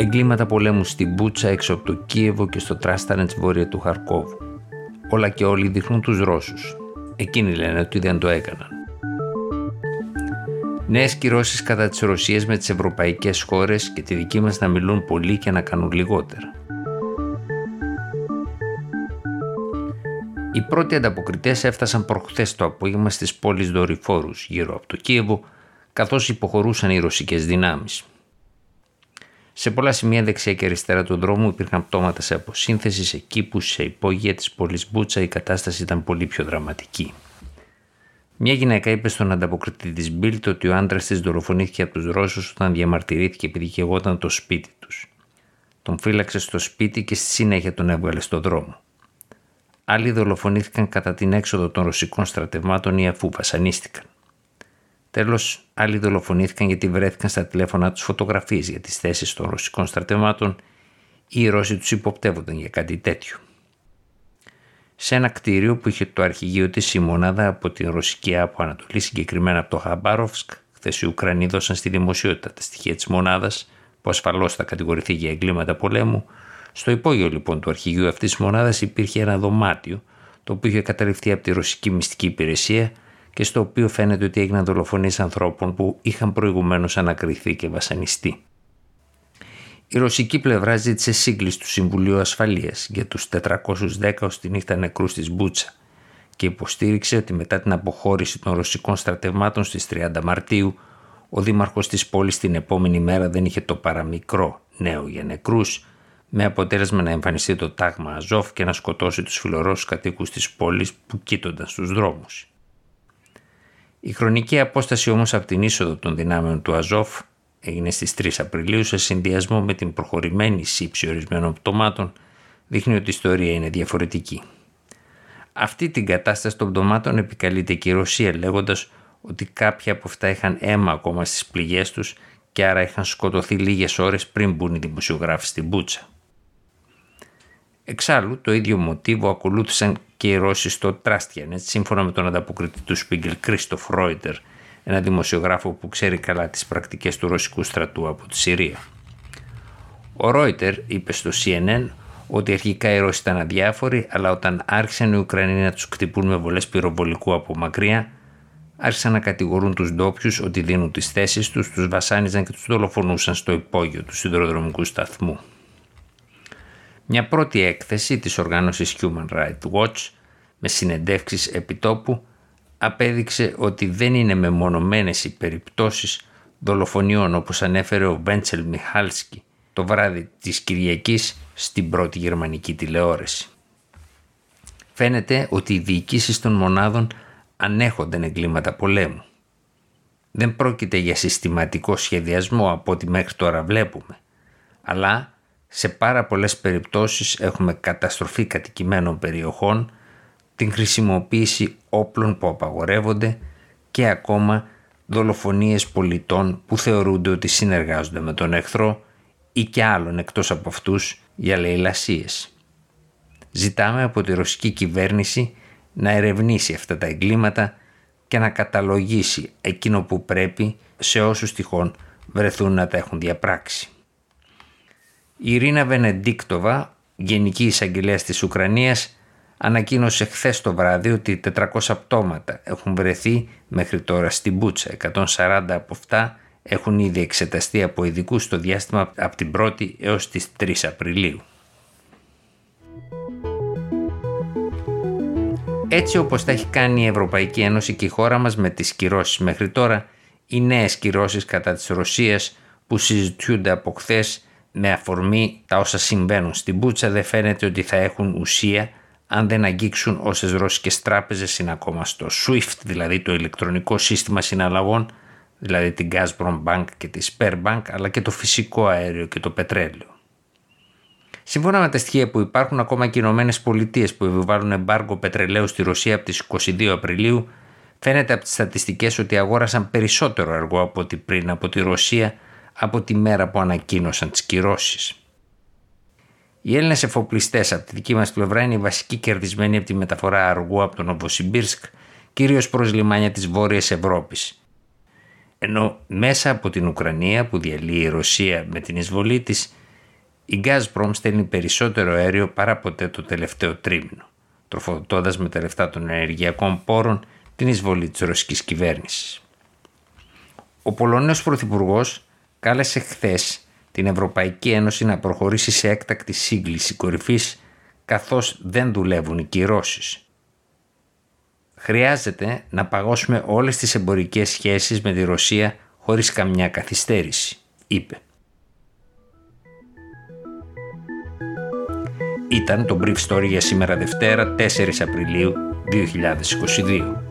Εγκλήματα πολέμου στην Μπούτσα έξω από το Κίεβο και στο Τράσταρεντς βόρεια του Χαρκόβου. Όλα και όλοι δείχνουν τους Ρώσους. Εκείνοι λένε ότι δεν το έκαναν. Νέες κυρώσεις κατά της Ρωσίας με τις ευρωπαϊκές χώρες και τη δική μας να μιλούν πολύ και να κάνουν λιγότερα. Οι πρώτοι ανταποκριτές έφτασαν προχθές το απόγευμα στις πόλεις δορυφόρους γύρω από το Κίεβο, καθώς υποχωρούσαν οι ρωσικές δυνάμεις. Σε πολλά σημεία δεξιά και αριστερά του δρόμου υπήρχαν πτώματα σε αποσύνθεση, σε κήπους, σε υπόγεια της πόλης Μπούτσα η κατάσταση ήταν πολύ πιο δραματική. Μια γυναίκα είπε στον ανταποκριτή της Μπίλτ ότι ο άντρας της δολοφονήθηκε από τους Ρώσους όταν διαμαρτυρήθηκε επειδή δικαιωόταν το σπίτι τους. Τον φύλαξε στο σπίτι και στη συνέχεια τον έβγαλε στο δρόμο. Άλλοι δολοφονήθηκαν κατά την έξοδο των ρωσικών στρατευμάτων ή αφού βασανίστηκαν. Τέλος, άλλοι δολοφονήθηκαν γιατί βρέθηκαν στα τηλέφωνα τους φωτογραφίες για τις θέσεις των ρωσικών στρατευμάτων ή οι Ρώσοι τους υποπτεύονταν για κάτι τέτοιο. Σε ένα κτίριο που είχε το αρχηγείο της η μονάδα από την ρωσική από Ανατολή, συγκεκριμένα από το Χαμπάροφσκ, χθες οι Ουκρανοί δώσαν στη δημοσιότητα τα στοιχεία της μονάδας, που ασφαλώς θα κατηγορηθεί για εγκλήματα πολέμου. Στο υπόγειο λοιπόν του αρχηγείου αυτής της μονάδας υπήρχε ένα δωμάτιο, το οποίο είχε καταληφθεί από τη ρωσική μυστική υπηρεσία και στο οποίο φαίνεται ότι έγιναν δολοφονίες ανθρώπων που είχαν προηγουμένως ανακριθεί και βασανιστεί. Η ρωσική πλευρά ζήτησε σύγκληση του Συμβουλίου Ασφαλείας για τους 410 ως τη νύχτα νεκρούς της Μπούτσα και υποστήριξε ότι μετά την αποχώρηση των ρωσικών στρατευμάτων στις 30 Μαρτίου ο δήμαρχος της πόλης την επόμενη μέρα δεν είχε το παραμικρό νέο για νεκρούς με αποτέλεσμα να εμφανιστεί το τάγμα Αζόφ και να σκοτώσει τους φιλορώσους κατοίκους της πόλης που κοίτονταν στους δρόμους. Η χρονική απόσταση όμως από την είσοδο των δυνάμεων του Αζόφ έγινε στις 3 Απριλίου σε συνδυασμό με την προχωρημένη σύψη ορισμένων πτωμάτων δείχνει ότι η ιστορία είναι διαφορετική. Αυτή την κατάσταση των πτωμάτων επικαλείται και η Ρωσία λέγοντας ότι κάποια από αυτά είχαν αίμα ακόμα στις πληγές τους και άρα είχαν σκοτωθεί λίγες ώρες πριν μπουν οι δημοσιογράφοι στην Μπούτσα. Εξάλλου, το ίδιο μοτίβο ακολούθησαν και οι Ρώσοι στο Τράστιανετ, σύμφωνα με τον ανταποκριτή του Σπίγκελ Κρίστοφ Ρόιτερ, ένα δημοσιογράφο που ξέρει καλά τις πρακτικές του ρωσικού στρατού από τη Συρία. Ο Ρόιτερ είπε στο CNN ότι αρχικά οι Ρώσοι ήταν αδιάφοροι, αλλά όταν άρχισαν οι Ουκρανοί να τους κτυπούν με βολές πυροβολικού από μακριά, άρχισαν να κατηγορούν τους ντόπιους ότι δίνουν τις θέσεις τους, τους βασάνιζαν και τους δολοφονούσαν στο υπόγειο του σιδηροδρομικού σταθμού. Μια πρώτη έκθεση της οργάνωσης Human Rights Watch με συνεντεύξεις επιτόπου απέδειξε ότι δεν είναι μεμονωμένες οι περιπτώσεις δολοφονιών όπως ανέφερε ο Βέντσελ Μιχάλσκι το βράδυ της Κυριακής στην πρώτη γερμανική τηλεόραση. Φαίνεται ότι οι διοικήσεις των μονάδων ανέχονται εγκλήματα πολέμου. Δεν πρόκειται για συστηματικό σχεδιασμό από ό,τι μέχρι τώρα βλέπουμε, αλλά σε πάρα πολλές περιπτώσεις έχουμε καταστροφή κατοικημένων περιοχών, την χρησιμοποίηση όπλων που απαγορεύονται και ακόμα δολοφονίες πολιτών που θεωρούνται ότι συνεργάζονται με τον εχθρό ή και άλλων εκτός από αυτούς για λαιλασίες. Ζητάμε από τη ρωσική κυβέρνηση να ερευνήσει αυτά τα εγκλήματα και να καταλογίσει εκείνο που πρέπει σε όσους τυχόν βρεθούν να τα έχουν διαπράξει. Η Ειρήνα Βενεντίκτοβα, Γενική Εισαγγελέας της Ουκρανίας, ανακοίνωσε χθες το βράδυ ότι 400 πτώματα έχουν βρεθεί μέχρι τώρα στην Μπούτσα. 140 από αυτά έχουν ήδη εξεταστεί από ειδικούς στο διάστημα από την 1η έως τις 3 Απριλίου. Έτσι όπως τα έχει κάνει η Ευρωπαϊκή Ένωση και η χώρα μας με τις κυρώσεις μέχρι τώρα, οι νέες κυρώσεις κατά της Ρωσίας που συζητιούνται από χθες με αφορμή τα όσα συμβαίνουν στην Μπούτσα δεν φαίνεται ότι θα έχουν ουσία αν δεν αγγίξουν όσες ρώσικες τράπεζες είναι ακόμα στο SWIFT, δηλαδή το ηλεκτρονικό σύστημα συναλλαγών, δηλαδή την Gazprom Bank και τη Sperbank, αλλά και το φυσικό αέριο και το πετρέλαιο. Σύμφωνα με τα στοιχεία που υπάρχουν, ακόμα και οι Ηνωμένες Πολιτείες που επιβάλλουν εμπάργκο πετρελαίου στη Ρωσία από τις 22 Απριλίου, φαίνεται από τις στατιστικές ότι αγόρασαν περισσότερο αργό από ό,τι πριν από τη Ρωσία από τη μέρα που ανακοίνωσαν τις κυρώσεις. Οι Έλληνες εφοπλιστές από τη δική μας πλευρά είναι οι βασικοί κερδισμένοι από τη μεταφορά αργού από τον Νοβοσιμπίρσκ, κυρίως προς λιμάνια της Βόρειας Ευρώπης. Ενώ μέσα από την Ουκρανία που διαλύει η Ρωσία με την εισβολή της, η Gazprom στέλνει περισσότερο αέριο παρά ποτέ το τελευταίο τρίμηνο, τροφοδοτώντας με τα λεφτά των ενεργειακών πόρων την εισβολή της ρωσικής κυβέρνησης. Ο Πολωνέος Πρωθυπουργός κάλεσε χθες την Ευρωπαϊκή Ένωση να προχωρήσει σε έκτακτη σύγκληση κορυφής καθώς δεν δουλεύουν οι κυρώσεις. Χρειάζεται να παγώσουμε όλες τις εμπορικές σχέσεις με τη Ρωσία χωρίς καμιά καθυστέρηση, είπε. Ήταν το Brief Story για σήμερα Δευτέρα 4 Απριλίου 2022.